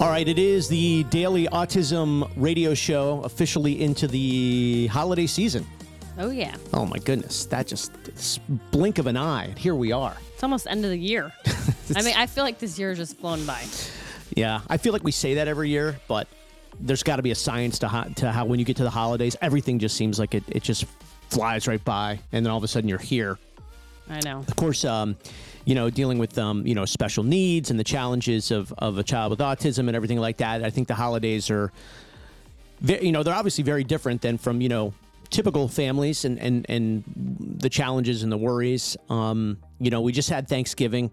All right, it is the daily autism radio show officially into the holiday season. Oh yeah, Oh my goodness, that just blink of an eye. Here we are. it's almost end of the year. I mean, I feel like this year has just flown by. Yeah, I feel like we say that every year, but there's got to be a science to how, to how when you get to the holidays, everything just seems like it, it just flies right by, and then all of a sudden you're here. I know. Of course, um, you know, dealing with um, you know special needs and the challenges of of a child with autism and everything like that. I think the holidays are, ve- you know, they're obviously very different than from you know typical families and and and the challenges and the worries. Um, you know, we just had Thanksgiving.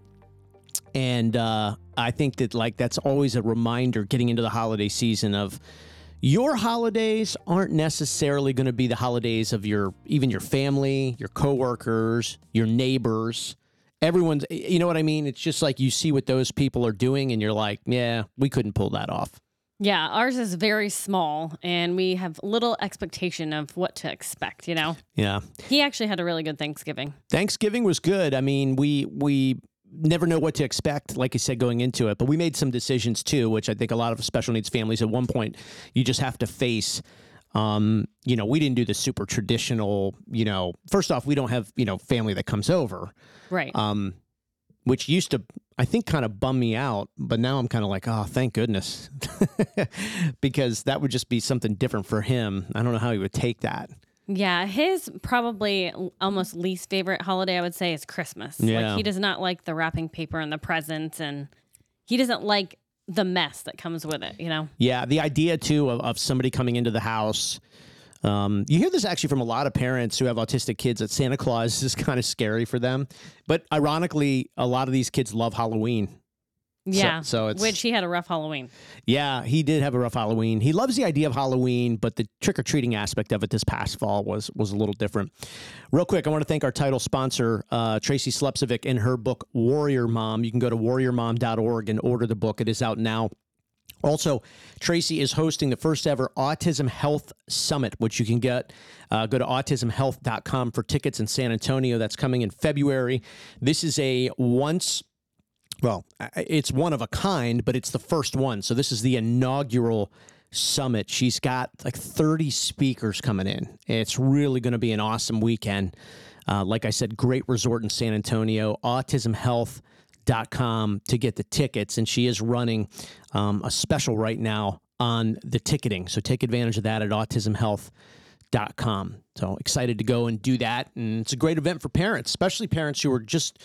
And uh, I think that like that's always a reminder getting into the holiday season of your holidays aren't necessarily going to be the holidays of your even your family, your coworkers, your neighbors. Everyone's you know what I mean? It's just like you see what those people are doing and you're like, yeah, we couldn't pull that off. Yeah, ours is very small, and we have little expectation of what to expect. You know, Yeah. he actually had a really good Thanksgiving. Thanksgiving was good. I mean, we we never know what to expect, like I said, going into it. But we made some decisions too, which I think a lot of special needs families at one point you just have to face. Um, you know, we didn't do the super traditional. You know, first off, we don't have you know family that comes over, Right. um, which used to I think kind of bum me out. But now I'm kind of like, oh, thank goodness, because that would just be something different for him. I don't know how he would take that. Yeah, his probably almost least favorite holiday I would say is Christmas. Yeah. Like he does not like the wrapping paper and the presents, and he doesn't like the mess that comes with it. You know. Yeah, the idea too of, of somebody coming into the house. Um, you hear this actually from a lot of parents who have autistic kids that Santa Claus is kind of scary for them. But ironically, a lot of these kids love Halloween. Yeah. so it's- which he had a rough Halloween. Yeah, he did have a rough Halloween. He loves the idea of Halloween, but the trick or treating aspect of it this past fall was was a little different. Real quick, I want to thank our title sponsor, uh, Tracy Slepcevic, in her book Warrior Mom. You can go to warriormom.org and order the book. It is out now. Also, Tracy is hosting the first ever Autism Health Summit, which you can get. Uh, go to autismhealth.com for tickets in San Antonio. That's coming in February. This is a once well, it's one of a kind, but it's the first one. So this is the inaugural summit. She's got like 30 speakers coming in. It's really going to be an awesome weekend. Uh, like I said, great resort in San Antonio, autismhealth.com to get the tickets. And she is running um, a special right now on the ticketing. So take advantage of that at autismhealth.com. So excited to go and do that. And it's a great event for parents, especially parents who are just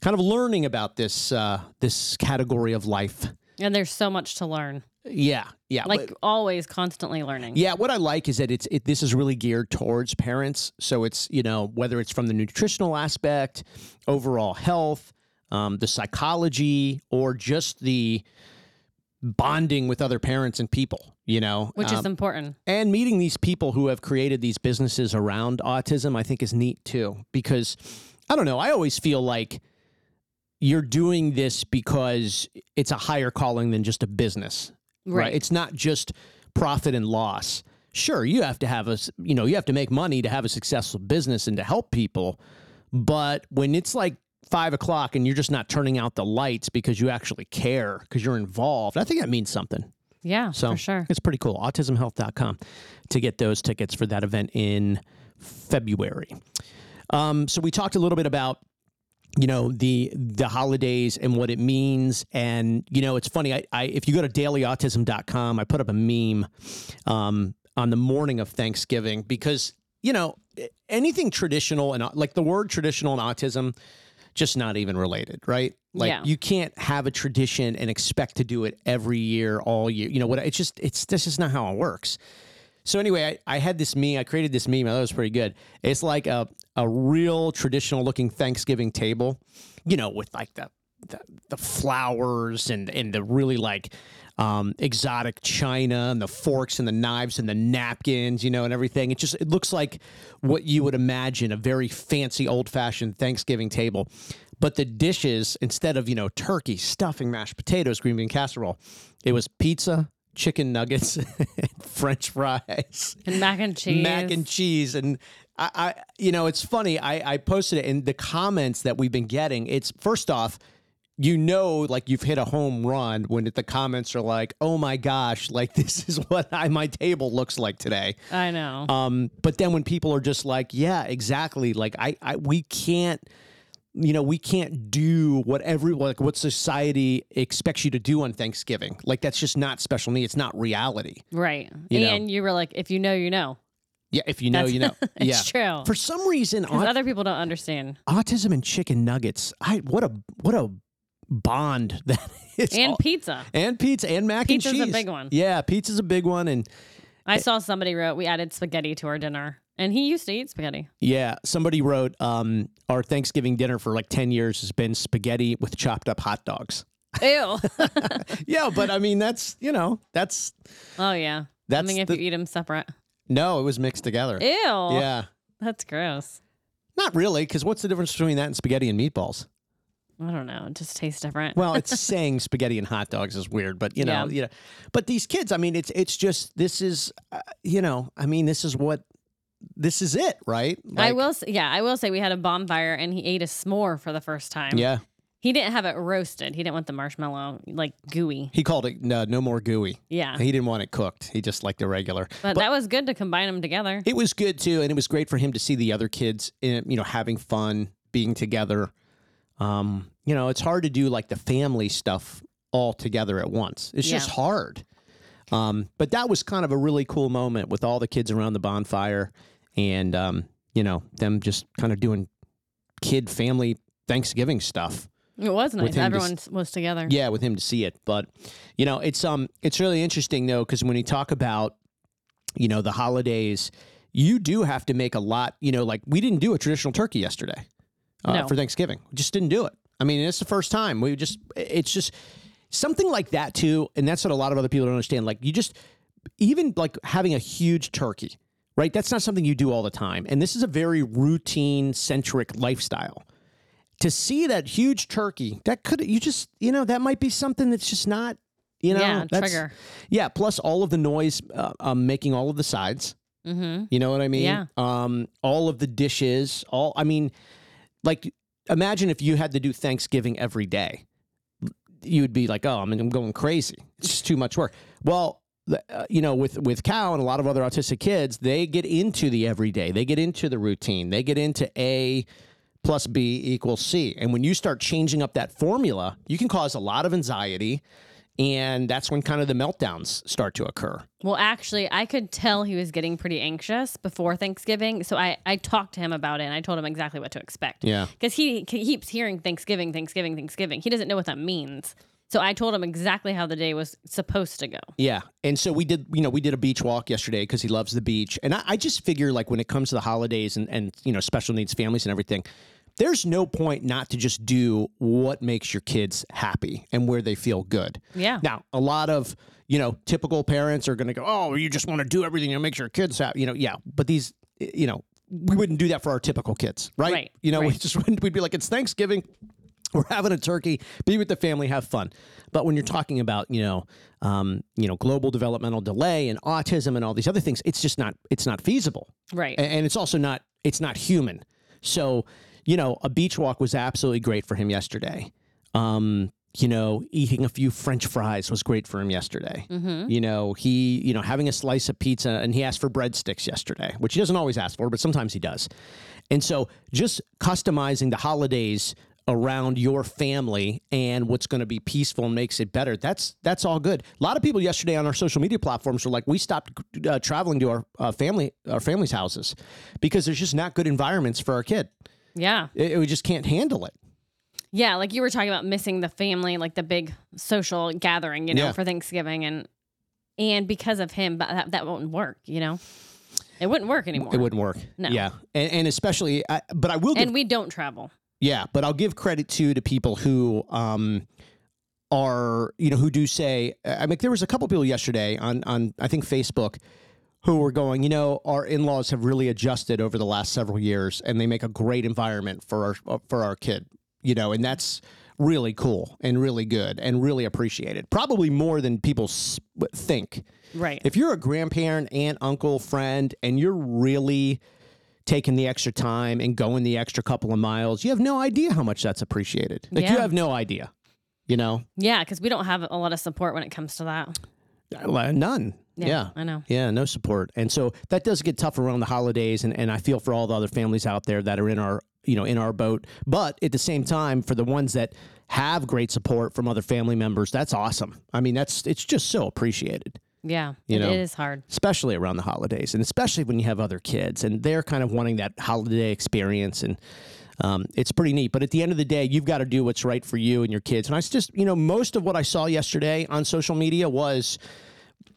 kind of learning about this uh, this category of life. And there's so much to learn. Yeah, yeah, Like but- always, constantly learning. yeah. What I like is that it's it, this is really geared towards parents. So it's you know whether it's from the nutritional aspect, overall health, um, the psychology, or just the bonding with other parents and people. You know, Which Um, is important. and meeting these people who have created these businesses around autism, I think is neat too. Because I don't know, I always feel like you're doing this because it's a higher calling than just a business, right? Right. It's not just profit and loss. Sure, you have to have a, you know, you have to make money to have a successful business and to help people. But when it's like five o'clock and you're just not turning out the lights because you actually care, because you're involved, I think that means something. Yeah, So for sure. it's pretty cool. AutismHealth.com to get those tickets for that event in February. Um, so we talked a little bit about you know the the holidays and what it means and you know it's funny I, I if you go to dailyautism.com i put up a meme um, on the morning of thanksgiving because you know anything traditional and like the word traditional and autism just not even related right like Yeah. you can't have a tradition and expect to do it every year all year you know what it's just it's this is not how it works so anyway, I, I had this meme. I created this meme. I thought it was pretty good. It's like a a real traditional looking Thanksgiving table, you know, with like the the, the flowers and and the really like um, exotic china and the forks and the knives and the napkins, you know, and everything. It just it looks like what you would imagine a very fancy old fashioned Thanksgiving table. But the dishes, instead of you know turkey, stuffing, mashed potatoes, green bean casserole, it was pizza, chicken nuggets, French fries, And mac and cheese. mac and cheese, and I, I, you know, it's funny. I, I posted it in the comments that we've been getting. It's first off, you know, like you've hit a home run when the comments are like, "Oh my gosh, like this is what I, my table looks like today." I know. Um, but then when people are just like, "Yeah, exactly," like I, I we can't. You know, we can't do what every like what society expects you to do on Thanksgiving. Like that's just not special needs. It's not reality. right. you know. and you were like, if you know, you know. Yeah, if you know, That's- you know. yeah, It's true. For some reason, aut- other people don't understand. autism and chicken nuggets. I what a what a bond that is. And All- pizza. and pizza and mac Pizza's a and cheese. big one. Yeah, pizza's a big one, and I saw somebody wrote we added spaghetti to our dinner, and he used to eat spaghetti. yeah, somebody wrote um, our Thanksgiving dinner for like ten years has been spaghetti with chopped up hot dogs. Ew. Yeah, but I mean that's you know that's oh yeah. That's Something if the- you eat them separate. no, it was mixed together. Ew. Yeah, That's gross. not really, because what's the difference between that and spaghetti and meatballs? I don't know. It just tastes different. Well, it's saying spaghetti and hot dogs is weird, but you know, Yeah. you know, but these kids, I mean, it's it's just this is, uh, you know, I mean, this is what this is it, right? I Like, will. s- Yeah, I will say we had a bonfire, and he ate a s'more for the first time. Yeah, He didn't have it roasted. He didn't want the marshmallow like gooey. he called it no, no more gooey. Yeah. He didn't want it cooked. He just liked the regular. But, that was good to combine them together. It was good too, and it was great for him to see the other kids, in, you know, having fun, being together. Um, you know, it's hard to do like the family stuff all together at once. It's just hard. Um, but that was kind of a really cool moment with all the kids around the bonfire, and um, you know, them just kind of doing kid family Thanksgiving stuff. It was nice. him to Everyone was together. Yeah, with him to see it. But you know, it's um, it's really interesting though because when you talk about, you know, the holidays, you do have to make a lot. You know, like we didn't do a traditional turkey yesterday uh, No. for Thanksgiving. We just didn't do it. I mean, it's the first time. We just, it's just something like that too, and that's what a lot of other people don't understand. Like you just, even like having a huge turkey, right? That's not something you do all the time, and this is a very routine centric lifestyle to see that huge turkey, that could you just you know that might be something that's just not you know Yeah, trigger. Yeah, plus all of the noise, uh, um, making all of the sides. Mm-hmm. You know what I mean? Yeah. Um, all of the dishes, all I mean, like imagine if you had to do Thanksgiving every day, you would be like, oh, I mean, I'm going crazy. It's just too much work. Well. Uh, you know, with with Cal and a lot of other autistic kids, they get into the everyday. They get into the routine. They get into A plus B equals C. And when you start changing up that formula, you can cause a lot of anxiety. And that's when kind of the meltdowns start to occur. Well, actually, I could tell he was getting pretty anxious before Thanksgiving. So I, I talked to him about it and I told him exactly what to expect. Yeah. Because he, he keeps hearing Thanksgiving, Thanksgiving, Thanksgiving. He doesn't know what that means. So I told him exactly how the day was supposed to go. Yeah. And so we did, you know, we did a beach walk yesterday because he loves the beach. And I, I just figure like when it comes to the holidays and, and, you know, special needs families and everything, there's no point not to just do what makes your kids happy and where they feel good. Yeah. Now, a lot of, you know, typical parents are going to go, oh, you just want to do everything that makes your kids happy. You know, yeah. But these, you know, we wouldn't do that for our typical kids, right? Right, You know, we just wouldn't, we'd be like, it's Thanksgiving. We're having a turkey, be with the family, have fun. But when you're talking about, you know, um, you know, global developmental delay and autism and all these other things, it's just not, it's not feasible Right. And it's also not it's not human so you know a beach walk was absolutely great for him yesterday. Um you know eating a few french fries was great for him yesterday. Mm-hmm. you know he you know having a slice of pizza and he asked for breadsticks yesterday which he doesn't always ask for but sometimes he does. And so just customizing the holidays around your family and what's going to be peaceful and makes it better that's that's all good. A lot of people yesterday on our social media platforms were like we stopped uh, traveling to our uh, family our families houses because there's just not good environments for our kid Yeah. it, it- we just can't handle it Yeah. Like you were talking about missing the family, like the big social gathering, you know, Yeah. for Thanksgiving. And, and because of him, but that, that won't work, you know? It wouldn't work anymore. it wouldn't work No. yeah and, and especially I, but i will give and we don't travel. Yeah, but I'll give credit to to people who um are you know who do say I mean there was a couple people yesterday on on I think Facebook who were going you know our in-laws have really adjusted over the last several years and they make a great environment for our for our kid you know and that's really cool and really good and really appreciated probably more than people think Right. if you're a grandparent, aunt, uncle, friend, and you're really taking the extra time and going the extra couple of miles, you have no idea how much that's appreciated. Like you have no idea. You know, Yeah, because we don't have a lot of support when it comes to that. Uh, none. Yeah. I know. Yeah, no support. And so that does get tough around the holidays and, and I feel for all the other families out there that are in our you know, in our boat. But at the same time, for the ones that have great support from other family members, that's awesome. I mean, that's it's just so appreciated. Yeah, You know. is hard. especially around the holidays and especially when you have other kids and they're kind of wanting that holiday experience and um, it's pretty neat but at the end of the day you've got to do what's right for you and your kids and I just you know most of what i saw yesterday on social media was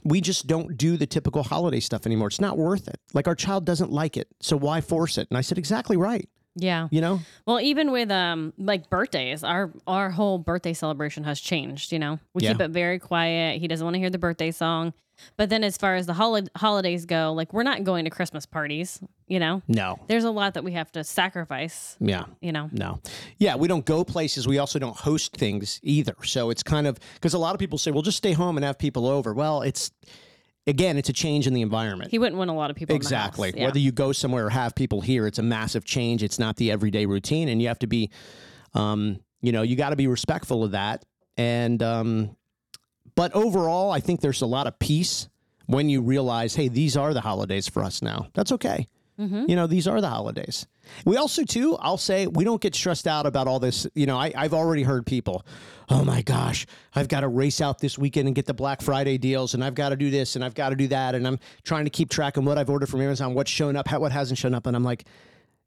we just don't do the typical holiday stuff anymore it's not worth it like our child doesn't like it so why force it and i said exactly right Yeah. you know Well, even with um like birthdays, our our whole birthday celebration has changed. You know, we keep it very quiet. He doesn't want to hear the birthday song. But then, as far as the holi- holidays go, like we're not going to Christmas parties. You know, no there's a lot that we have to sacrifice. yeah You know, No. Yeah, we don't go places. We also don't host things either. So it's kind of because a lot of people say, well, just stay home and have people over. Well, it's, again, it's a change in the environment. he wouldn't want a lot of people. exactly. In the house. Yeah. Whether you go somewhere or have people here, it's a massive change. It's not the everyday routine. And you have to be, um, you know, you got to be respectful of that. And, um, but overall, I think there's a lot of peace when you realize, hey, these are the holidays for us now. That's okay. You know, these are the holidays. We also, too, I'll say, we don't get stressed out about all this. You know, I, I've already heard people, oh my gosh, I've got to race out this weekend and get the Black Friday deals, and I've got to do this and I've got to do that. And I'm trying to keep track of what I've ordered from Amazon, what's shown up, how- what hasn't shown up. And I'm like,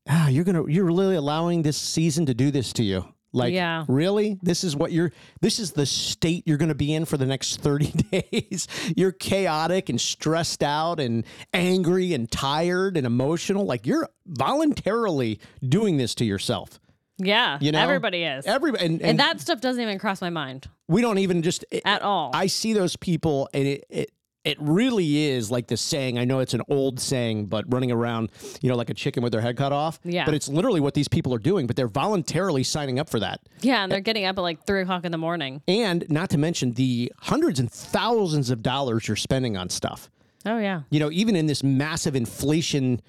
ah, you're going to, you're really allowing this season to do this to you. Like, Yeah. really? This is what you're, this is the state you're going to be in for the next 30 days. you're chaotic and stressed out and angry and tired and emotional. Like, you're voluntarily doing this to yourself. yeah, You know, everybody is, Everybody, and, and, and that stuff doesn't even cross my mind we don't even just, at all. I see those people and it, it it really is like the saying. I know it's an old saying, but running around, you know, like a chicken with their head cut off. Yeah. But it's literally what these people are doing, but they're voluntarily signing up for that. yeah, and they're getting up at like three o'clock in the morning. And not to mention the hundreds and thousands of dollars you're spending on stuff. Oh yeah, You know, even in this massive inflation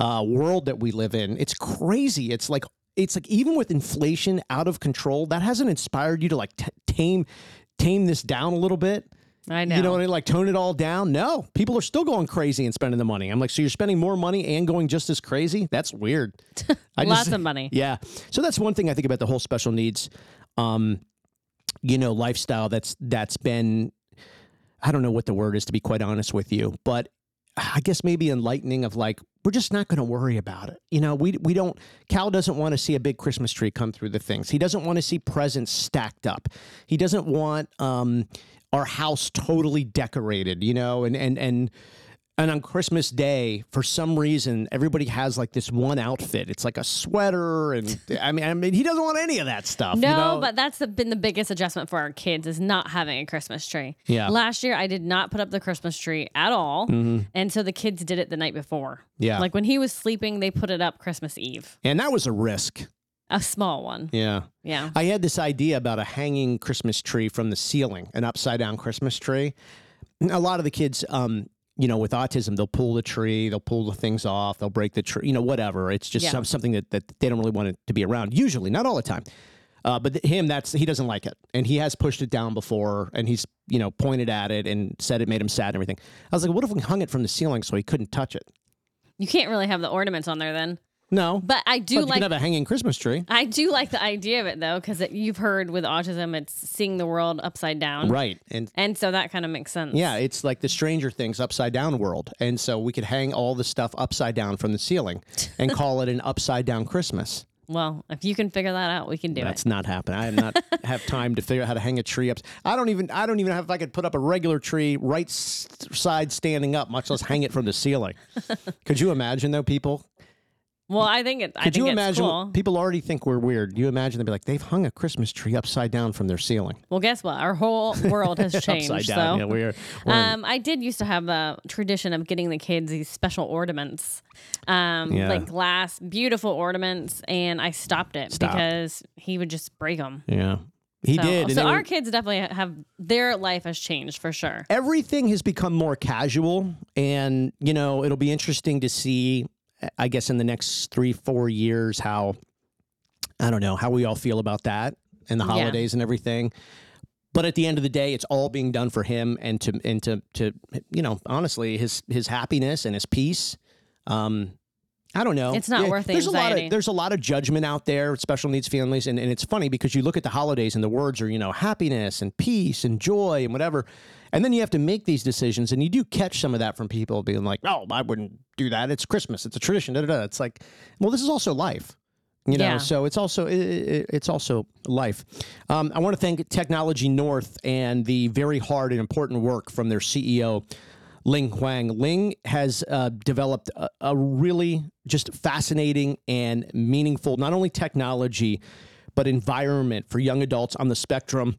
uh, world that we live in, it's crazy. It's like it's like even with inflation out of control, that hasn't inspired you to like t- tame tame this down a little bit. I know. You know, and like tone it all down. No, people are still going crazy and spending the money. I'm like, so you're spending more money and going just as crazy? That's weird. I Lots of money. Yeah. So that's one thing I think about the whole special needs, um, you know, lifestyle. That's that's been, I don't know what the word is to be quite honest with you, but I guess maybe enlightening of like we're just not going to worry about it. You know, we we don't. Cal doesn't want to see a big Christmas tree come through the things. He doesn't want to see presents stacked up. He doesn't want um, our house totally decorated. You know, and and and. And on Christmas Day, for some reason, everybody has like this one outfit. It's like a sweater, and I mean, I mean, he doesn't want any of that stuff. No, you know? but that's the, been the biggest adjustment for our kids is not having a Christmas tree. Yeah. Mm-hmm. Last year, I did not put up the Christmas tree at all, and so the kids did it the night before. Yeah. like when he was sleeping, they put it up Christmas Eve, and that was a risk. a small one. Yeah. Yeah, I had this idea about a hanging Christmas tree from the ceiling, an upside down Christmas tree. A lot of the kids, um, you know, with autism, they'll pull the tree, they'll pull the things off, they'll break the tree, you know, whatever. It's just Yeah. some, something that, that they don't really want it to be around. Usually, not all the time. Uh, but th- him, that's he doesn't like it, and he has pushed it down before, and he's you know pointed at it and said it made him sad and everything. I was like, what if we hung it from the ceiling so he couldn't touch it? you can't really have the ornaments on there then. No, But I But do you like can have a hanging Christmas tree, I do like the idea of it though, because you've heard with autism, it's seeing the world upside down, right? And and so that kind of makes sense. Yeah, it's like the Stranger Things upside down world. And so we could hang all the stuff upside down from the ceiling and call it an upside down Christmas. Well, if you can figure that out, we can do That's it. That's not happening. I have not have time to figure out how to hang a tree up. I don't even I don't even have if I could put up a regular tree right side standing up, much less hang it from the ceiling. could you imagine though people? Well, I think it. I Could think you imagine cool. people already think we're weird. You imagine they'd be like they've hung a Christmas tree upside down from their ceiling. Well, guess what? Our whole world has changed. upside down. So. Yeah, we're, we're Um, I did used to have the tradition of getting the kids these special ornaments, um, Yeah. like glass, beautiful ornaments, and I stopped it Stopped. because he would just break them. yeah. He so, did. So our were- kids definitely have their life has changed for sure. everything has become more casual and you know it'll be interesting to see i guess in the next three four years how i don't know how we all feel about that and the Yeah. holidays and everything. But at the end of the day, it's all being done for him and to and to to you know honestly his his happiness and his peace. Um, I don't know. It's not worth the there's a lot of there's a lot of judgment out there with special needs families, and, and it's funny because you look at the holidays and the words are you know happiness and peace and joy and whatever, and then you have to make these decisions, and you do catch some of that from people being like, oh, I wouldn't do that. It's Christmas. It's a tradition. Da, da, da. It's like, well, this is also life. You know, Yeah. so it's also i i it's also life. Um, I want to thank Technology North and the very hard and important work from their CEO, Ling Huang. Ling has uh, developed a, a really just fascinating and meaningful, not only technology, but environment for young adults on the spectrum.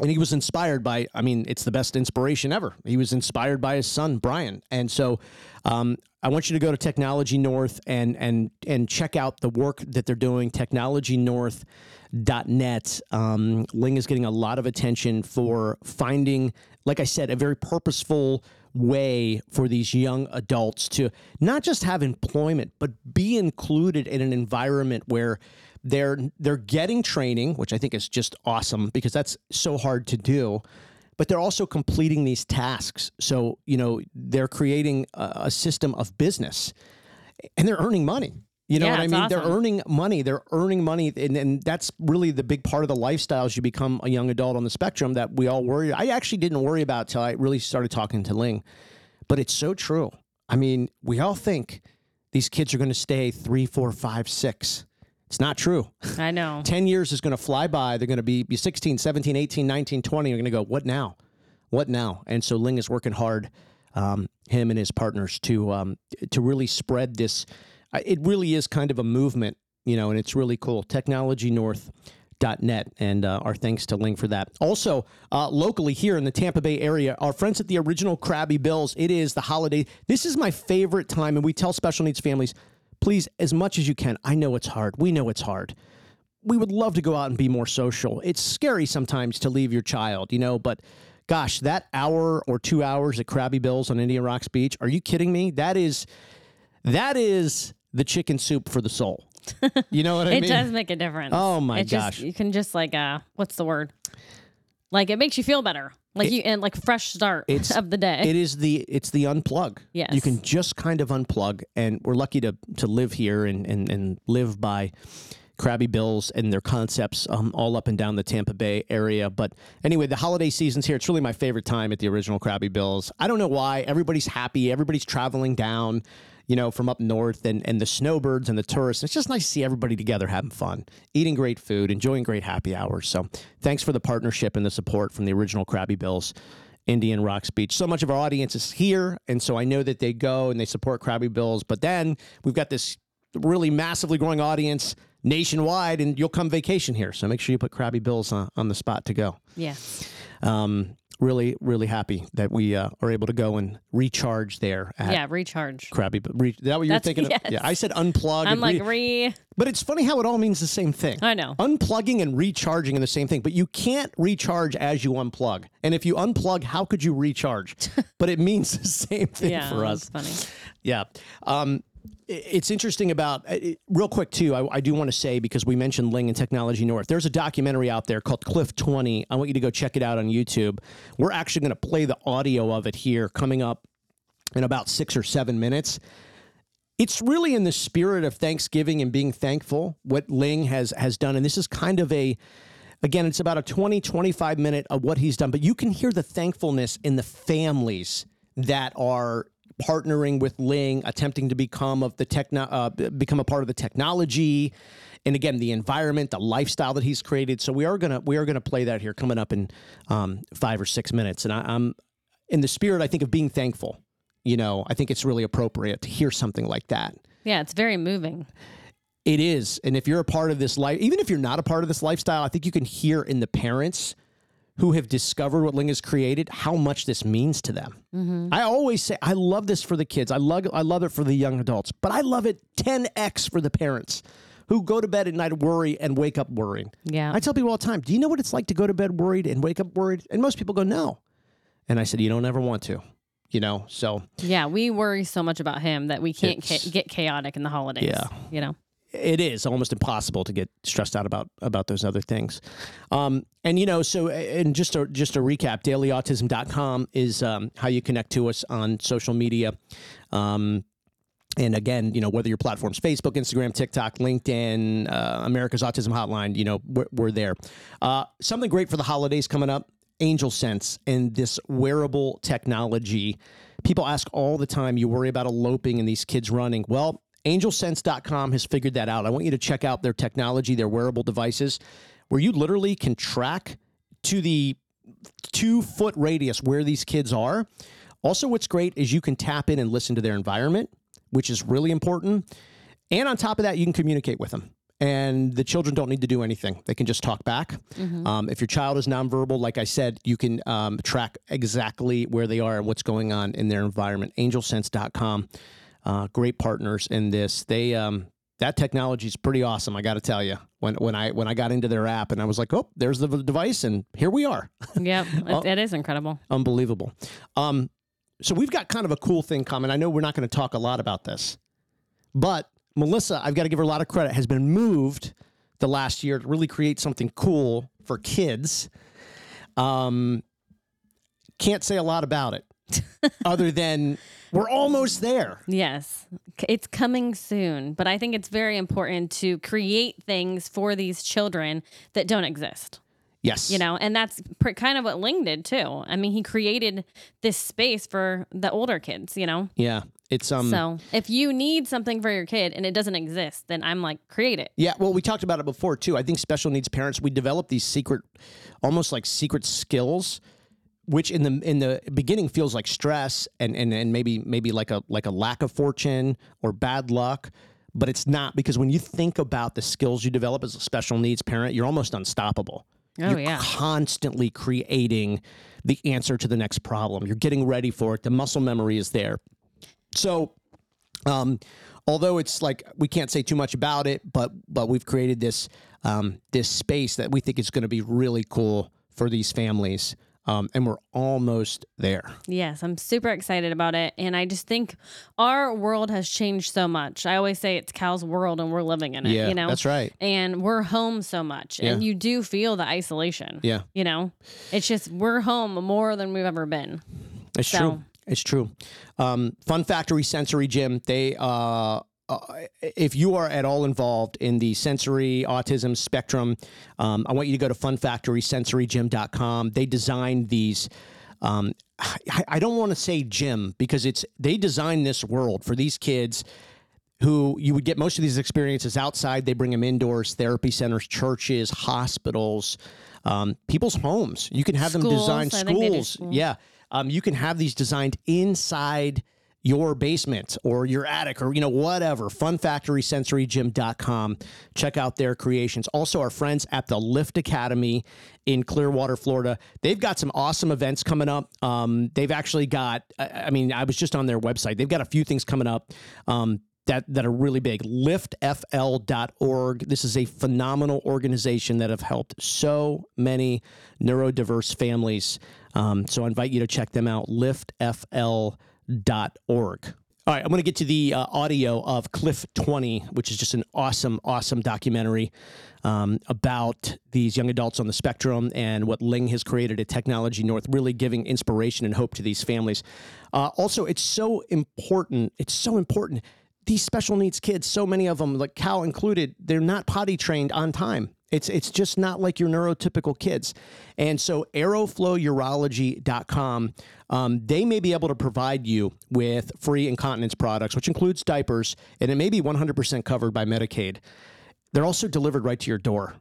And he was inspired by, I mean, it's the best inspiration ever. He was inspired by his son, Brian. And so um, I want you to go to Technology North and, and, and check out the work that they're doing, technologynorth.net. Um, Ling is getting a lot of attention for finding, like I said, a very purposeful way for these young adults to not just have employment, but be included in an environment where they're they're getting training, which I think is just awesome because that's so hard to do. But they're also completing these tasks. So, you know, they're creating a, a system of business and they're earning money. You know Yeah, what I mean? They're earning money. They're earning money. And, and that's really the big part of the lifestyle as you become a young adult on the spectrum that we all worry. I actually didn't worry about till I really started talking to Ling. But it's so true. I mean, we all think these kids are going to stay three, four, five, six. It's not true. I know. 10 years is going to fly by. They're going to be be 16, 17, 18, 19, 20. You're going to go, what now? What now? And so Ling is working hard, um, him and his partners, to um, to really spread this. It really is kind of a movement, you know, and it's really cool. TechnologyNorth.net. And uh, our thanks to Ling for that. Also, uh, locally here in the Tampa Bay area, our friends at the original Crabby Bill's, it is the holiday. This is my favorite time. And we tell special needs families, please, as much as you can, I know it's hard. We know it's hard we would love to go out and be more social. It's scary sometimes to leave your child, you know, but gosh, that hour or two hours at Crabby Bill's on Indian Rocks Beach, are you kidding me? That is that is the chicken soup for the soul. You know what I mean? it mean? does make a difference. Oh, my it gosh. Just, you can just like uh what's the word? Like it makes you feel better. Like you and like fresh start It's- of the day. It is the it's the unplug. Yes. You can just kind of unplug and we're lucky to to live here and and, and live by Crabby Bill's and their concepts um, all up and down the Tampa Bay area. But anyway, the holiday season's here. It's really my favorite time at the original Crabby Bill's. I don't know why. Everybody's happy. Everybody's traveling down, you know, from up north and, and the snowbirds and the tourists. It's just nice to see everybody together having fun, eating great food, enjoying great happy hours. So thanks for the partnership and the support from the original Crabby Bill's. Indian Rocks Beach. So much of our audience is here, and so I know that they go and they support Crabby Bill's. But then we've got this really massively growing audience nationwide, and you'll come vacation here. So make sure you put Krabby Bills on, on the spot to go. yeah. Um, really, really happy that we uh, are able to go and recharge there at Yeah, recharge. Crabby. but Re- that what you're That's- thinking of? yes. Yeah, I said unplug. I'm and like re- but it's funny how it all means the same thing. I know. Unplugging and recharging are the same thing, but you can't recharge as you unplug. And if you unplug, how could you recharge? but it means the same thing Yeah, for us. that's funny. Yeah. Um, it's interesting about, uh, it- real quick, too, I, I do want to say, because we mentioned Ling and Technology North, there's a documentary out there called Cliff 20. I want you to go check it out on YouTube. We're actually going to play the audio of it here coming up in about six or seven minutes. It's really in the spirit of Thanksgiving and being thankful what Ling has has done. And this is kind of a again, it's about a 20, 25 minute of what he's done, but you can hear the thankfulness in the families that are partnering with Ling, attempting to become of the techno, uh, become a part of the technology, and again the environment, the lifestyle that he's created. So we are gonna we are gonna play that here coming up in um, five or six minutes, and I, I'm in the spirit I think of being thankful. You know, I think it's really appropriate to hear something like that. Yeah, it's very moving. It is. And if you're a part of this life, even if you're not a part of this lifestyle, I think you can hear in the parents who have discovered what Ling has created how much this means to them. Mm-hmm. I always say I love this for the kids. I love I love it for the young adults, but I love it 10x for the parents who go to bed at night worry and wake up worrying. Yeah. I tell people all the time, "Do you know what it's like to go to bed worried and wake up worried?" And most people go, "No." And I said, "You don't ever want to." You know, so yeah, we worry so much about him that we can't ca- get chaotic in the holidays. Yeah. You know? It is almost impossible to get stressed out about about those other things. Um, and you know, so and just a just a recap, dailyautism.com is um, how you connect to us on social media. Um, and again, you know, whether your platform's Facebook, Instagram, TikTok, LinkedIn, uh, America's Autism Hotline, you know, we're, we're there. Uh, something great for the holidays coming up Angel Sense and this wearable technology. People ask all the time, you worry about eloping and these kids running. Well, angelsense.com has figured that out. I want you to check out their technology, their wearable devices, where you literally can track to the two foot radius where these kids are. Also, what's great is you can tap in and listen to their environment, which is really important. And on top of that, you can communicate with them. And the children don't need to do anything. They can just talk back. Um, if your child is nonverbal, like I said, you can um, track exactly where they are and what's going on in their environment. Angelsense.com uh, great partners in this. They um, that technology is pretty awesome. I got to tell you, when when I when I got into their app and I was like, oh, there's the device, and here we are, Yep, it, it is incredible. unbelievable. Um, so we've got kind of a cool thing coming. I know we're not going to talk a lot about this, but Melissa, I've got to give her a lot of credit. Has been moved the last year to really create something cool for kids. Um, can't say a lot about it, other than we're almost there. Yes, it's coming soon, but I think it's very important to create things for these children that don't exist. Yes, You know, and that's pr- kind of what Ling did too. I mean, he created this space for the older kids, you know? Yeah, it's um. So if you need something for your kid and it doesn't exist, then I'm like, create it. Yeah, well, we talked about it before too. I think special needs parents we develop these secret, almost like secret skills, which in the in the beginning feels like stress and and and maybe maybe like a like a lack of fortune or bad luck, but it's not because when you think about the skills you develop as a special needs parent, you're almost unstoppable. Oh, you're yeah. constantly creating the answer to the next problem. You're getting ready for it. The muscle memory is there. So um, although it's like we can't say too much about it, but but we've created this um, this space that we think is going to be really cool for these families, um, and we're almost there. Yes, I'm super excited about it. And I just think our world has changed so much. I always say it's Cal's world and we're living in it, Yeah, you know? that's right. And we're home so much. And you do feel the isolation. Yeah, You know, it's just we're home more than we've ever been. it's So- true. It's true. Um, Fun Factory Sensory Gym. They. Uh, uh, if you are at all involved in the sensory autism spectrum, um, I want you to go to funfactorysensorygym.com. They designed these um, I, I don't want to say gym because it's they designed this world for these kids who you would get most of these experiences outside. They bring them indoors, therapy centers, churches, hospitals, um, people's homes. You can have them design I think they do schools. schools. Yeah, um, you can have these designed inside your basement or your attic or you know whatever funfactorysensorygym.com check out their creations also our friends at the lift academy in clearwater florida they've got some awesome events coming up um, they've actually got I, mean i was just on their website they've got a few things coming up um, that, that are really big. LiftFL.org. This is a phenomenal organization that have helped so many neurodiverse families. Um, so I invite you to check them out. LiftFL.org. All right, I'm going to get to the uh, audio of Cliff 20, which is just an awesome, awesome documentary um, about these young adults on the spectrum and what Ling has created at Technology North, really giving inspiration and hope to these families. Uh, also, it's so important. It's so important. These special needs kids, so many of them, like Cal included, they're not potty trained on time. It's it's just not like your neurotypical kids. And so aeroflowurology.com, um, they may be able to provide you with free incontinence products, which includes diapers, and it may be 100% covered by Medicaid. They're also delivered right to your door.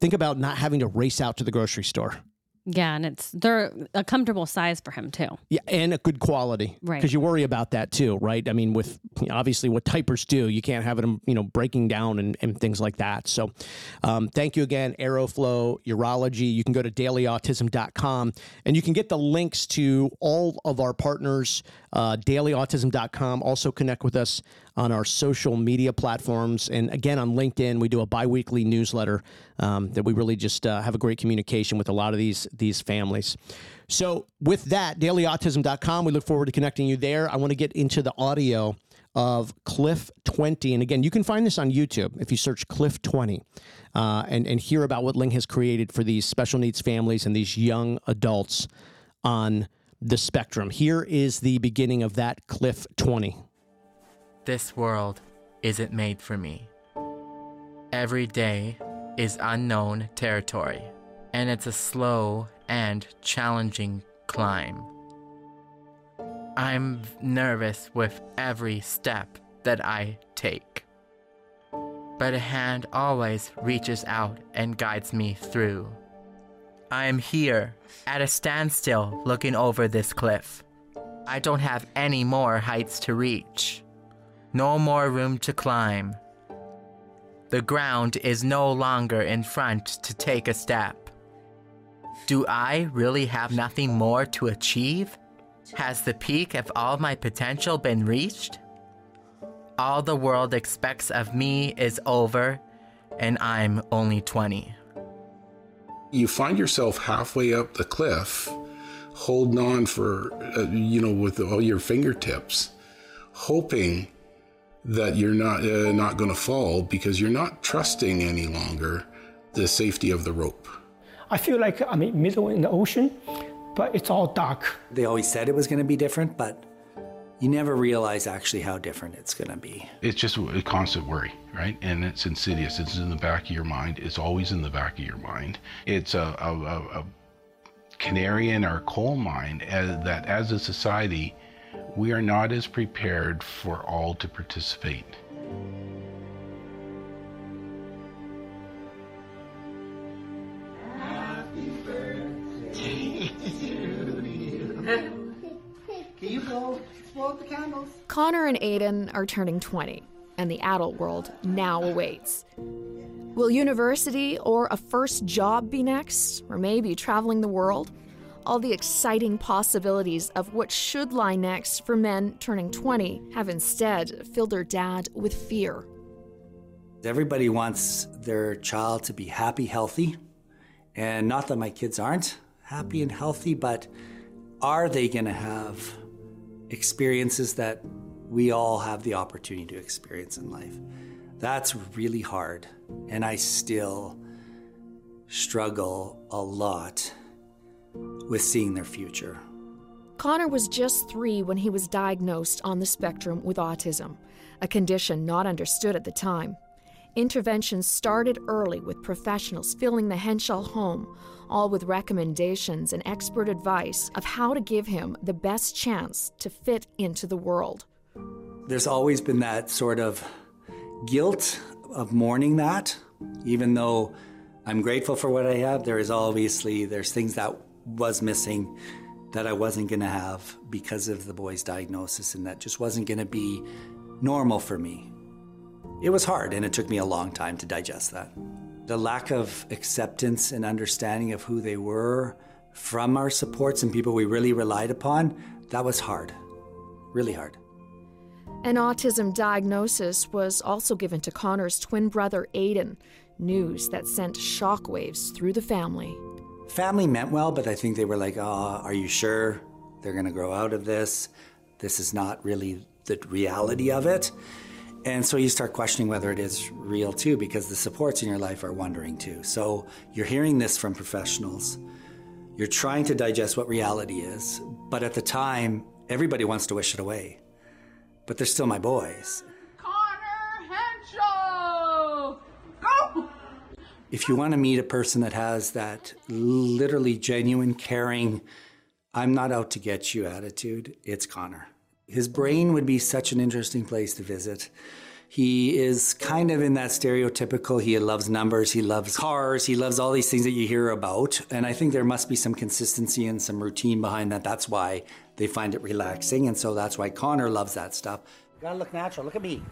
Think about not having to race out to the grocery store. Yeah. And it's, they're a comfortable size for him too. Yeah, and a good quality, Right. Because you worry about that too, right? I mean, with obviously what typers do, you can't have them, you know, breaking down and, and things like that. So, um, thank you again, Aeroflow Urology. You can go to dailyautism.com and you can get the links to all of our partners, uh, dailyautism.com. Also connect with us on our social media platforms, and again on LinkedIn, we do a biweekly newsletter um, that we really just uh, have a great communication with a lot of these these families. So, with that, dailyautism.com, we look forward to connecting you there. I want to get into the audio of Cliff 20. And again, you can find this on YouTube if you search Cliff 20 uh, and, and hear about what Ling has created for these special needs families and these young adults on the spectrum. Here is the beginning of that Cliff 20. This world isn't made for me. Every day is unknown territory, and it's a slow and challenging climb. I'm nervous with every step that I take. But a hand always reaches out and guides me through. I am here at a standstill looking over this cliff. I don't have any more heights to reach, no more room to climb. The ground is no longer in front to take a step. Do I really have nothing more to achieve? Has the peak of all my potential been reached? All the world expects of me is over, and I'm only 20. You find yourself halfway up the cliff, holding on for, uh, you know, with all your fingertips, hoping that you're not uh, not going to fall because you're not trusting any longer the safety of the rope. I feel like I'm in middle in the ocean, but it's all dark. They always said it was going to be different, but you never realize actually how different it's going to be. It's just a constant worry, right? And it's insidious. It's in the back of your mind. It's always in the back of your mind. It's a, a, a, a canary in our coal mine as, that as a society, we are not as prepared for all to participate. Can you blow, blow up the candles? Connor and Aiden are turning 20, and the adult world now awaits. Will university or a first job be next, or maybe traveling the world? All the exciting possibilities of what should lie next for men turning 20 have instead filled their dad with fear. Everybody wants their child to be happy, healthy, and not that my kids aren't happy and healthy, but are they going to have experiences that we all have the opportunity to experience in life? That's really hard. And I still struggle a lot with seeing their future. Connor was just three when he was diagnosed on the spectrum with autism, a condition not understood at the time. Interventions started early with professionals filling the Henshaw home, all with recommendations and expert advice of how to give him the best chance to fit into the world. There's always been that sort of guilt of mourning that, even though I'm grateful for what I have, there is obviously there's things that was missing that I wasn't going to have because of the boy's diagnosis and that just wasn't going to be normal for me. It was hard and it took me a long time to digest that. The lack of acceptance and understanding of who they were from our supports and people we really relied upon, that was hard. Really hard. An autism diagnosis was also given to Connor's twin brother Aiden, news that sent shockwaves through the family. Family meant well, but I think they were like, oh, are you sure they're going to grow out of this? This is not really the reality of it. And so you start questioning whether it is real too, because the supports in your life are wondering too. So you're hearing this from professionals. You're trying to digest what reality is, but at the time, everybody wants to wish it away. But they're still my boys. Connor Henshaw! Go! If you want to meet a person that has that literally genuine, caring, I'm not out to get you attitude, it's Connor. His brain would be such an interesting place to visit. He is kind of in that stereotypical, he loves numbers, he loves cars, he loves all these things that you hear about. And I think there must be some consistency and some routine behind that. That's why they find it relaxing. And so that's why Connor loves that stuff. You gotta look natural. Look at me.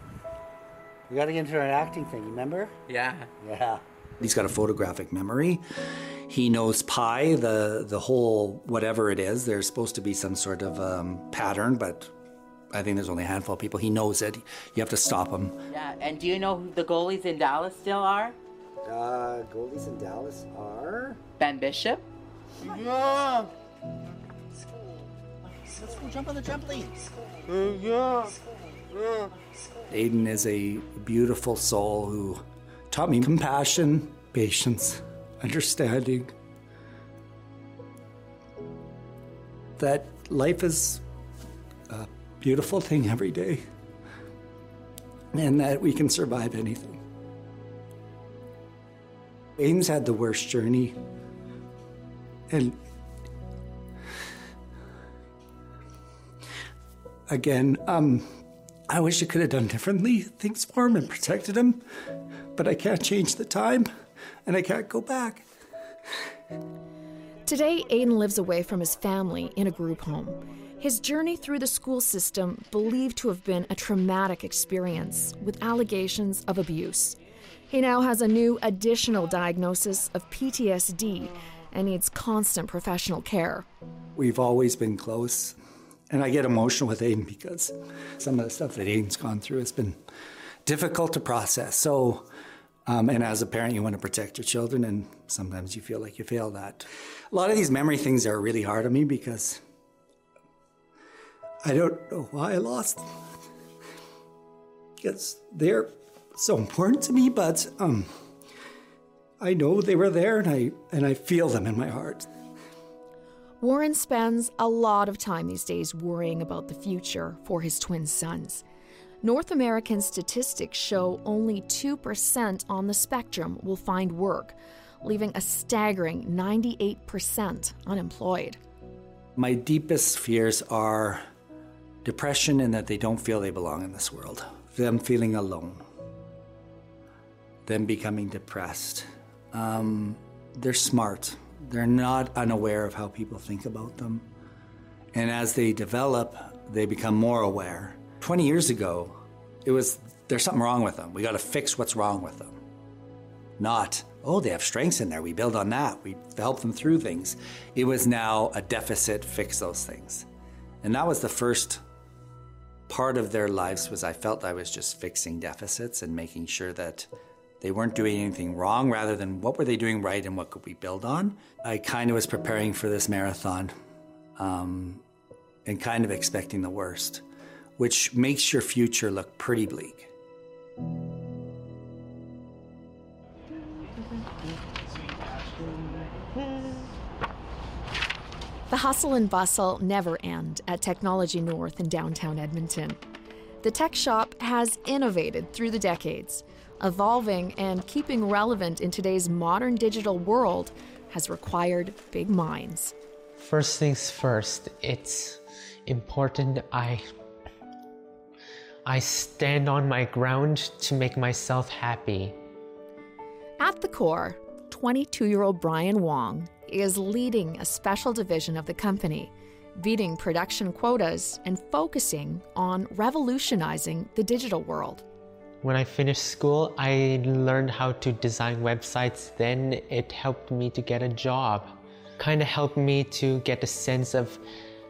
You gotta get into an acting thing, remember? Yeah. Yeah. He's got a photographic memory. He knows pi, the the whole whatever it is. There's supposed to be some sort of um, pattern, but I think there's only a handful of people. He knows it. You have to stop him. Yeah, and do you know who the goalies in Dallas still are? Uh, goalies in Dallas are. Ben Bishop. Yeah. Let's go jump on the trampoline. Uh, yeah. Aiden is a beautiful soul who taught me compassion, patience, understanding. That life is a beautiful thing every day, and that we can survive anything. Aiden's had the worst journey, and again, um, I wish I could have done differently things for him and protected him, but I can't change the time and I can't go back. Today, Aiden lives away from his family in a group home. His journey through the school system believed to have been a traumatic experience with allegations of abuse. He now has a new additional diagnosis of PTSD and needs constant professional care. We've always been close. And I get emotional with Aiden because some of the stuff that Aiden's gone through has been difficult to process. So, um, and as a parent, you want to protect your children, and sometimes you feel like you fail that. A lot of these memory things are really hard on me because I don't know why I lost them. Because they're so important to me, but um, I know they were there, and I and I feel them in my heart. Warren spends a lot of time these days worrying about the future for his twin sons. North American statistics show only 2% on the spectrum will find work, leaving a staggering 98% unemployed. My deepest fears are depression and that they don't feel they belong in this world, them feeling alone, them becoming depressed. Um, they're smart, they're not unaware of how people think about them. And as they develop, they become more aware. 20 years ago, it was there's something wrong with them. We got to fix what's wrong with them. Not, oh, they have strengths in there. We build on that. We help them through things. It was now a deficit, fix those things. And that was the first part of their lives was I felt I was just fixing deficits and making sure that they weren't doing anything wrong rather than what were they doing right and what could we build on. I kind of was preparing for this marathon um, and kind of expecting the worst, which makes your future look pretty bleak. The hustle and bustle never end at Technology North in downtown Edmonton. The tech shop has innovated through the decades. Evolving and keeping relevant in today's modern digital world has required big minds. First things first, it's important I I stand on my ground to make myself happy. At the core, 22 year old Brian Wong is leading a special division of the company, beating production quotas and focusing on revolutionizing the digital world. When I finished school, I learned how to design websites. Then it helped me to get a job. Kind of helped me to get a sense of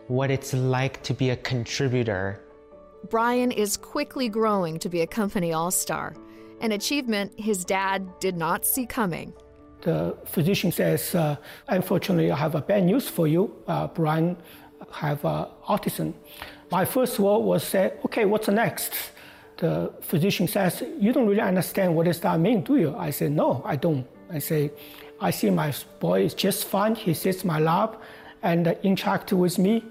what it's like to be a contributor. Brian is quickly growing to be a company all star, an achievement his dad did not see coming. The physician says, uh, Unfortunately, I have a bad news for you. Uh, Brian have uh, autism. My first word was said, Okay, what's next? The physician says, You don't really understand what does that mean, do you? I said, No, I don't. I say, I see my boy is just fine. He sits my lap and uh, interact with me.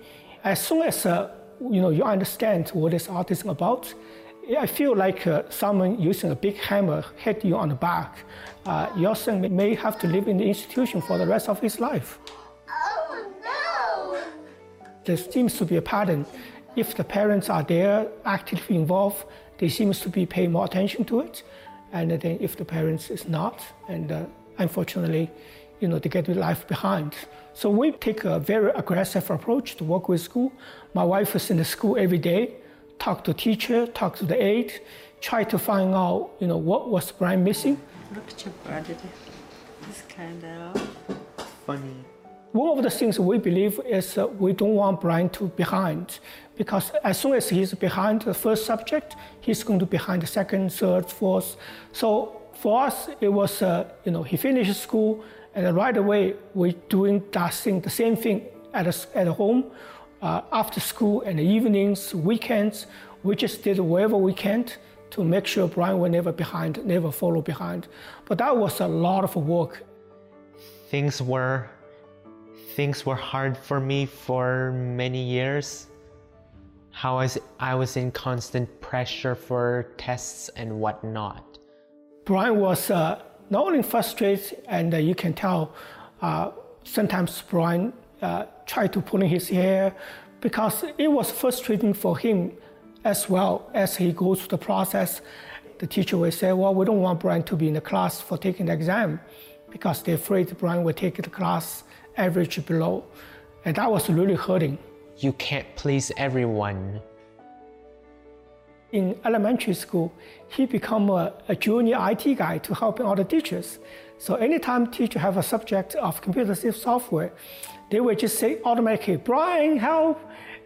As soon as uh, you know you understand what is autism is about, I feel like uh, someone using a big hammer hit you on the back. Uh, your son may have to live in the institution for the rest of his life. Oh no! There seems to be a pattern. If the parents are there, actively involved, they seems to be paying more attention to it. And then if the parents is not, and uh, unfortunately, you know, they get life behind. So we take a very aggressive approach to work with school. My wife was in the school every day, talk to teacher, talk to the aide, try to find out, you know, what was Brian missing. Look at your brother. He's kind of funny. One of the things we believe is uh, we don't want Brian to behind because as soon as he's behind the first subject, he's going to behind the second, third, fourth. So for us, it was, uh, you know, he finished school and right away we're doing that thing, the same thing at, a, at home. Uh, after school and evenings, weekends, We just did whatever we can to make sure Brian was never behind, never follow behind. But that was a lot of work. Things were things were hard for me for many years. How I was, I was in constant pressure for tests and whatnot. Brian was uh, not only frustrated, and uh, you can tell uh, sometimes Brian uh, tried to pull in his hair because it was frustrating for him as well as he goes through the process. The teacher will say, Well, we don't want Brian to be in the class for taking the exam because they're afraid Brian will take the class average below. And that was really hurting. You can't please everyone. In elementary school, he became a, a junior IT guy to help all the teachers. So anytime teacher have a subject of computer software, they will just say automatically, Brian, help.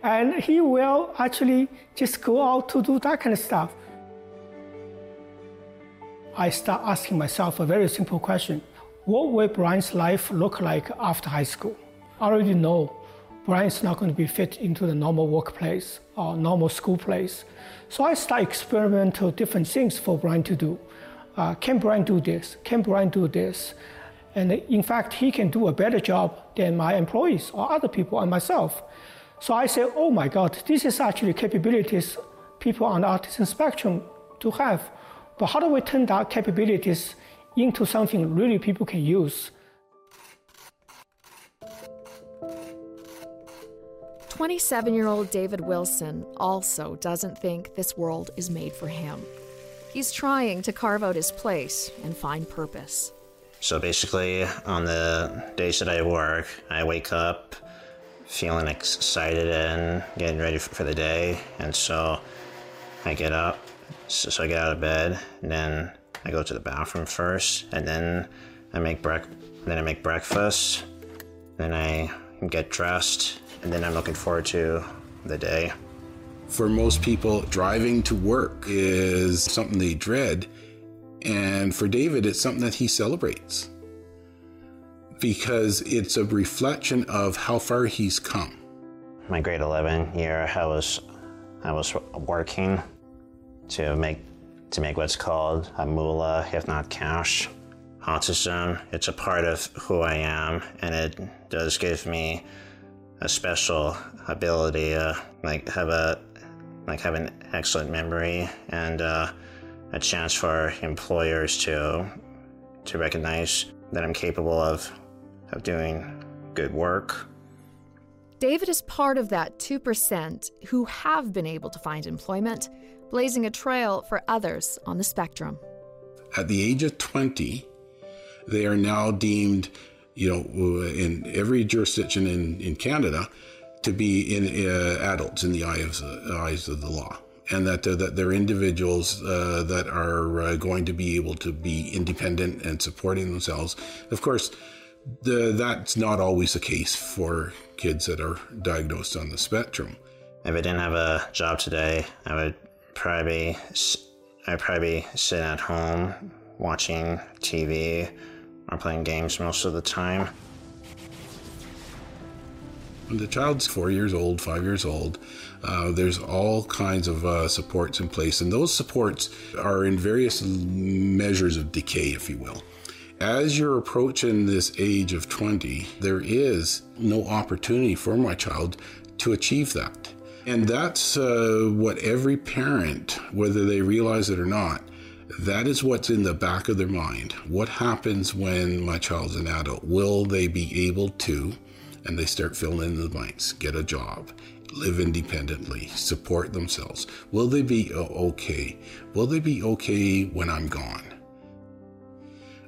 And he will actually just go out to do that kind of stuff. I start asking myself a very simple question. What will Brian's life look like after high school? I already know Brian's not going to be fit into the normal workplace or normal school place. So I start experimenting different things for Brian to do. Uh, can Brian do this? Can Brian do this? And in fact, he can do a better job than my employees or other people and myself. So I say, oh my God, this is actually capabilities people on the autism spectrum to have. But how do we turn that capabilities into something really people can use? 27 year old David Wilson also doesn't think this world is made for him. He's trying to carve out his place and find purpose. So basically, on the days that I work, I wake up feeling excited and getting ready for the day. And so I get up, so, so I get out of bed, and then I go to the bathroom first, and then I make brec- then I make breakfast, then I get dressed, and then I'm looking forward to the day. For most people, driving to work is something they dread. And for David, it's something that he celebrates because it's a reflection of how far he's come. My grade 11 year, I was, I was working to make, to make what's called a moolah, if not cash. Autism, it's a part of who I am, and it does give me a special ability, uh, like have a like have an excellent memory and uh, a chance for employers to to recognize that I'm capable of of doing good work. David is part of that 2% who have been able to find employment, blazing a trail for others on the spectrum. At the age of 20, they are now deemed you know, in every jurisdiction in, in Canada, to be in uh, adults in the eyes of, eyes of the law, and that uh, that they're individuals uh, that are uh, going to be able to be independent and supporting themselves. Of course, the, that's not always the case for kids that are diagnosed on the spectrum. If I didn't have a job today, I would probably I'd probably sit at home watching TV are playing games most of the time. When the child's four years old, five years old, uh, there's all kinds of uh, supports in place, and those supports are in various measures of decay, if you will. As you're approaching this age of 20, there is no opportunity for my child to achieve that. And that's uh, what every parent, whether they realize it or not, that is what's in the back of their mind. What happens when my child's an adult? Will they be able to, and they start filling in the blanks, get a job, live independently, support themselves? Will they be okay? Will they be okay when I'm gone?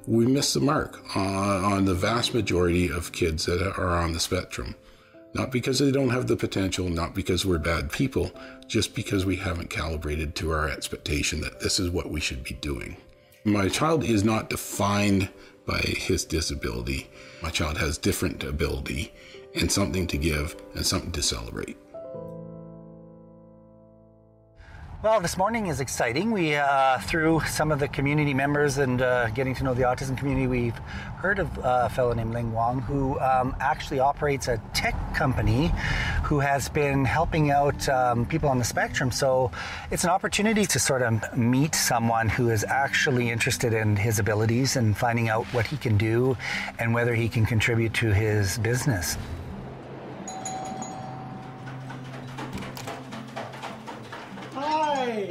We miss the mark on, on the vast majority of kids that are on the spectrum. Not because they don't have the potential, not because we're bad people, just because we haven't calibrated to our expectation that this is what we should be doing. My child is not defined by his disability. My child has different ability and something to give and something to celebrate. Well, this morning is exciting. We, uh, through some of the community members and uh, getting to know the autism community, we've heard of uh, a fellow named Ling Wong who um, actually operates a tech company who has been helping out um, people on the spectrum. So it's an opportunity to sort of meet someone who is actually interested in his abilities and finding out what he can do and whether he can contribute to his business.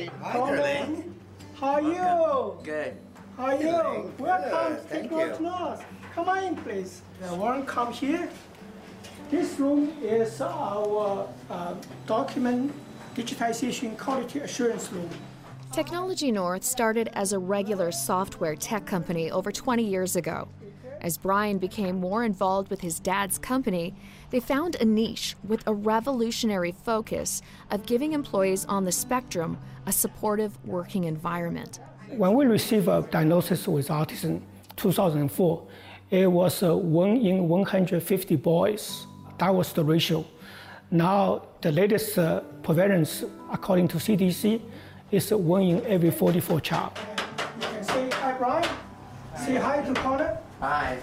Hi. Hi, Colin. Darlene. How are you? Good. How are you? Good. Welcome Good. to Thank Technology you. North. Come on in, please. Uh, Warren, come here. This room is our uh, document digitization quality assurance room. Technology North started as a regular software tech company over 20 years ago. As Brian became more involved with his dad's company, they found a niche with a revolutionary focus of giving employees on the spectrum a supportive working environment. When we received a diagnosis with autism 2004, it was uh, 1 in 150 boys. That was the ratio. Now, the latest uh, prevalence, according to CDC, is 1 in every 44 child. You can say hi, Brian. Say hi to Connor. Hi.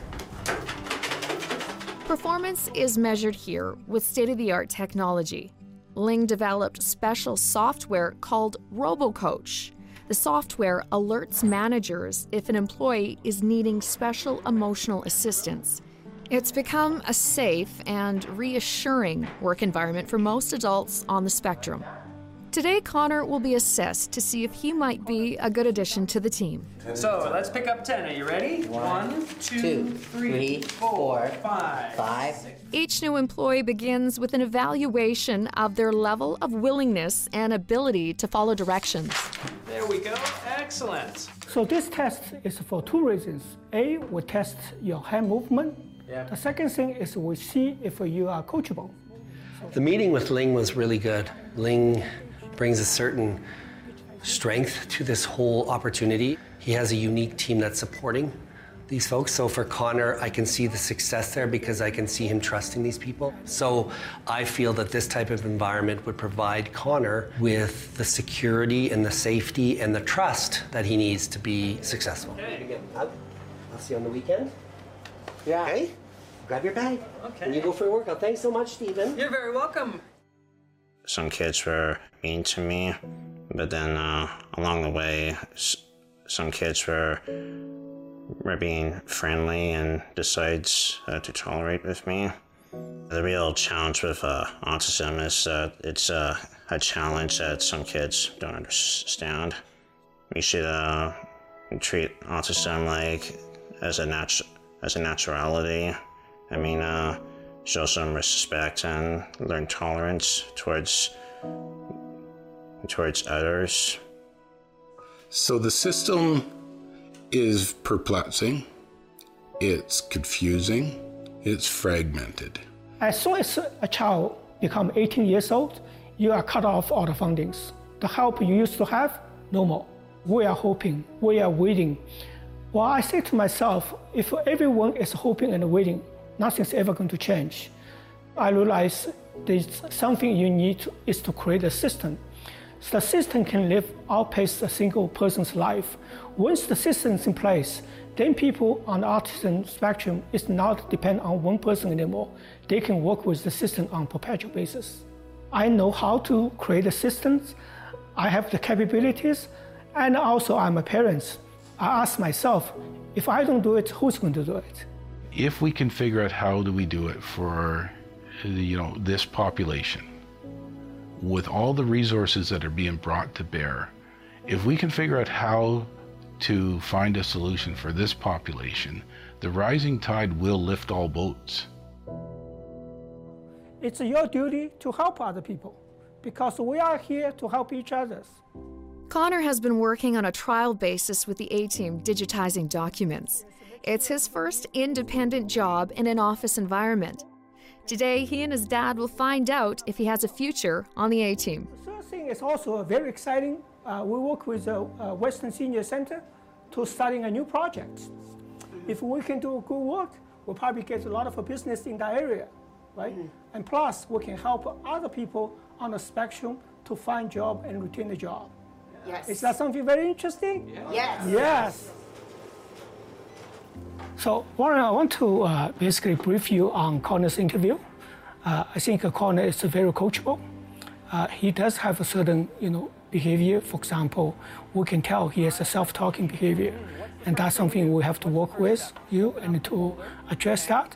Performance is measured here with state of the art technology. Ling developed special software called RoboCoach. The software alerts managers if an employee is needing special emotional assistance. It's become a safe and reassuring work environment for most adults on the spectrum. Today, Connor will be assessed to see if he might be a good addition to the team. So let's pick up 10. Are you ready? One, two, three, four, five. Five. Each new employee begins with an evaluation of their level of willingness and ability to follow directions. There we go. Excellent. So this test is for two reasons. A, we test your hand movement. Yeah. The second thing is we see if you are coachable. The meeting with Ling was really good. Ling brings a certain strength to this whole opportunity. He has a unique team that's supporting these folks. So for Connor, I can see the success there because I can see him trusting these people. So I feel that this type of environment would provide Connor with the security and the safety and the trust that he needs to be successful. Okay. I'll, I'll see you on the weekend. Yeah. Okay? Grab your bag. Okay. And you go for your workout. Thanks so much, Stephen. You're very welcome. Some kids were mean to me, but then uh, along the way, some kids were were being friendly and decides uh, to tolerate with me. The real challenge with uh, autism is that it's uh, a challenge that some kids don't understand. We should uh, treat autism like as a nat- as a naturality. I mean, uh, show some respect and learn tolerance towards towards others. So the system is perplexing, it's confusing, it's fragmented. As soon as a child becomes 18 years old, you are cut off all the fundings. The help you used to have, no more. We are hoping, we are waiting. Well, I say to myself, if everyone is hoping and waiting, nothing's ever going to change. I realize there's something you need to, is to create a system. So the system can live outpace a single person's life. Once the system is in place, then people on the autism spectrum is not depend on one person anymore. They can work with the system on perpetual basis. I know how to create the systems. I have the capabilities, and also I'm a parent. I ask myself, if I don't do it, who's going to do it? If we can figure out how do we do it for you know this population with all the resources that are being brought to bear if we can figure out how to find a solution for this population the rising tide will lift all boats It's your duty to help other people because we are here to help each other. Connor has been working on a trial basis with the A team digitizing documents. It's his first independent job in an office environment. Today, he and his dad will find out if he has a future on the A team. The third thing is also very exciting. Uh, we work with the uh, Western Senior Center to starting a new project. If we can do good work, we'll probably get a lot of business in that area, right? And plus, we can help other people on the spectrum to find job and retain the job. Yes. Is that something very interesting? Yes. Yes. So, Warren, I want to uh, basically brief you on Connor's interview. Uh, I think Connor is very coachable. Uh, he does have a certain, you know, behavior. For example, we can tell he has a self-talking behavior, and that's something we have to work with you and to address that.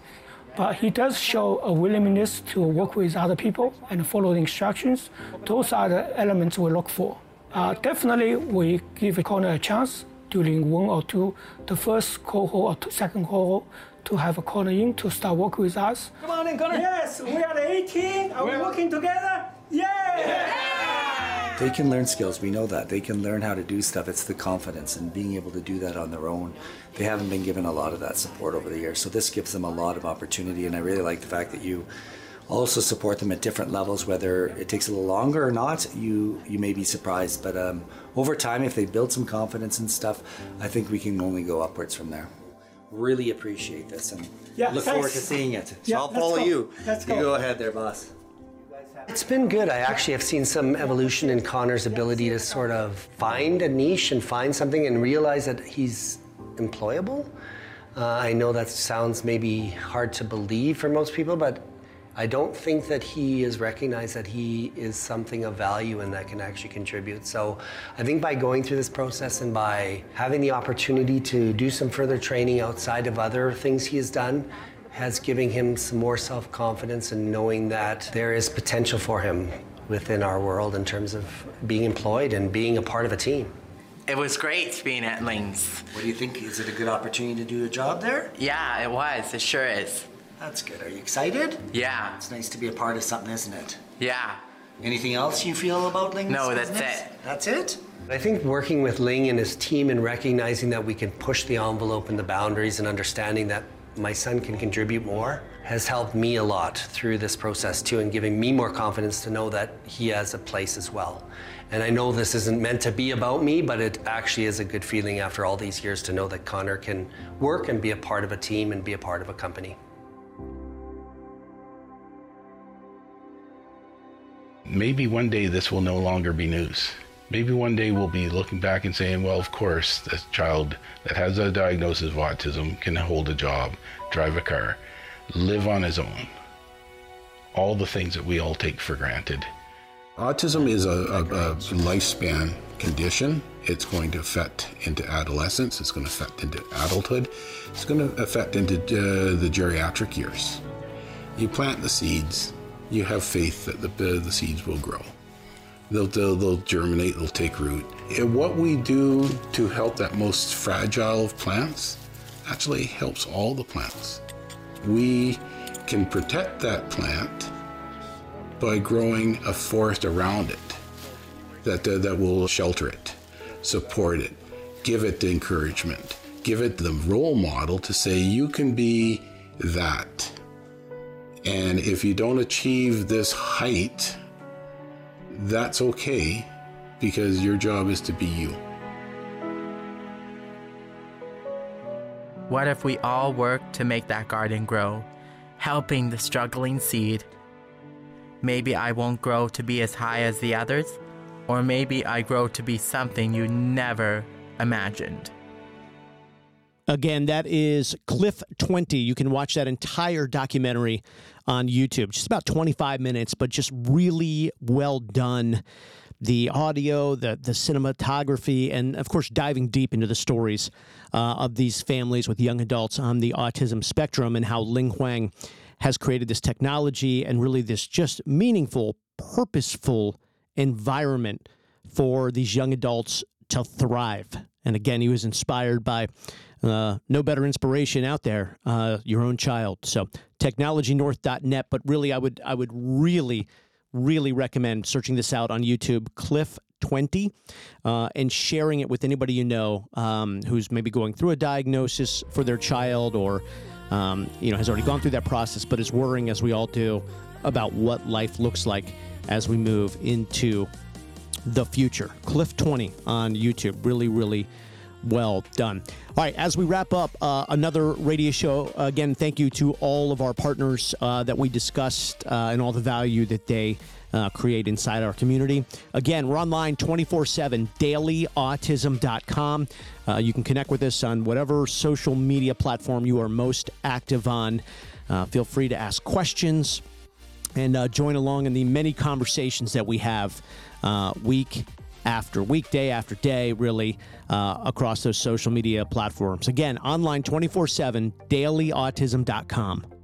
But he does show a willingness to work with other people and follow the instructions. Those are the elements we look for. Uh, definitely, we give Connor a chance during one or two, the first cohort or second cohort, to have a Connor in to start working with us. Come on in, Connor. Yes, we are the 18. Are we working together? Yeah! They can learn skills. We know that. They can learn how to do stuff. It's the confidence and being able to do that on their own. They haven't been given a lot of that support over the years. So this gives them a lot of opportunity. And I really like the fact that you also support them at different levels, whether it takes a little longer or not, you, you may be surprised. But um, over time, if they build some confidence and stuff, I think we can only go upwards from there. Really appreciate this and Yeah, look thanks. forward to seeing it. So Yeah, I'll let's follow go. you. Let's you go. go ahead there, boss. It's been good. I actually have seen some evolution in Connor's ability to sort of find a niche and find something and realize that he's employable. Uh, I know that sounds maybe hard to believe for most people, but I don't think that he is recognized that he is something of value and that can actually contribute. So I think by going through this process and by having the opportunity to do some further training outside of other things he has done, has given him some more self confidence and knowing that there is potential for him within our world in terms of being employed and being a part of a team. It was great being at Lings. What do you think? Is it a good opportunity to do a job there? Yeah, it was. It sure is. That's good. Are you excited? Yeah. It's nice to be a part of something, isn't it? Yeah. Anything else you feel about Ling's No, that's business? it. That's it? I think working with Ling and his team and recognizing that we can push the envelope and the boundaries and understanding that my son can contribute more has helped me a lot through this process too and giving me more confidence to know that he has a place as well. And I know this isn't meant to be about me, but it actually is a good feeling after all these years to know that Connor can work and be a part of a team and be a part of a company. Maybe one day this will no longer be news. Maybe one day we'll be looking back and saying, well, of course, this child that has a diagnosis of autism can hold a job, drive a car, live on his own. All the things that we all take for granted. Autism is a, a, a lifespan condition. It's going to affect into adolescence. It's going to affect into adulthood. It's going to affect into uh, the geriatric years. You plant the seeds. You have faith that the, the seeds will grow. They'll, they'll, they'll germinate. They'll take root. And what we do to help that most fragile of plants actually helps all the plants. We can protect that plant by growing a forest around it that, uh, that will shelter it, support it, give it the encouragement, give it the role model to say you can be that. And if you don't achieve this height, that's okay because your job is to be you. What if we all work to make that garden grow, helping the struggling seed? Maybe I won't grow to be as high as the others, or maybe I grow to be something you never imagined. Again, that is Cliff 20. You can watch that entire documentary on YouTube. Just about 25 minutes, but just really well done. The audio, the the cinematography, and of course, diving deep into the stories uh, of these families with young adults on the autism spectrum and how Ling Huang has created this technology and really this just meaningful, purposeful environment for these young adults to thrive. And again, he was inspired by uh, no better inspiration out there, uh, your own child. So technologynorth.net. But really, I would I would really really recommend searching this out on YouTube, Cliff. 20 uh, and sharing it with anybody you know um, who's maybe going through a diagnosis for their child or um, you know has already gone through that process but is worrying as we all do about what life looks like as we move into the future cliff 20 on youtube really really well done. All right, as we wrap up uh, another radio show, again, thank you to all of our partners uh, that we discussed uh, and all the value that they uh, create inside our community. Again, we're online 24 7, dailyautism.com. Uh, you can connect with us on whatever social media platform you are most active on. Uh, feel free to ask questions and join along in the many conversations that we have week after week, day after day, really, uh, across those social media platforms. Again, online 24 7, dailyautism.com.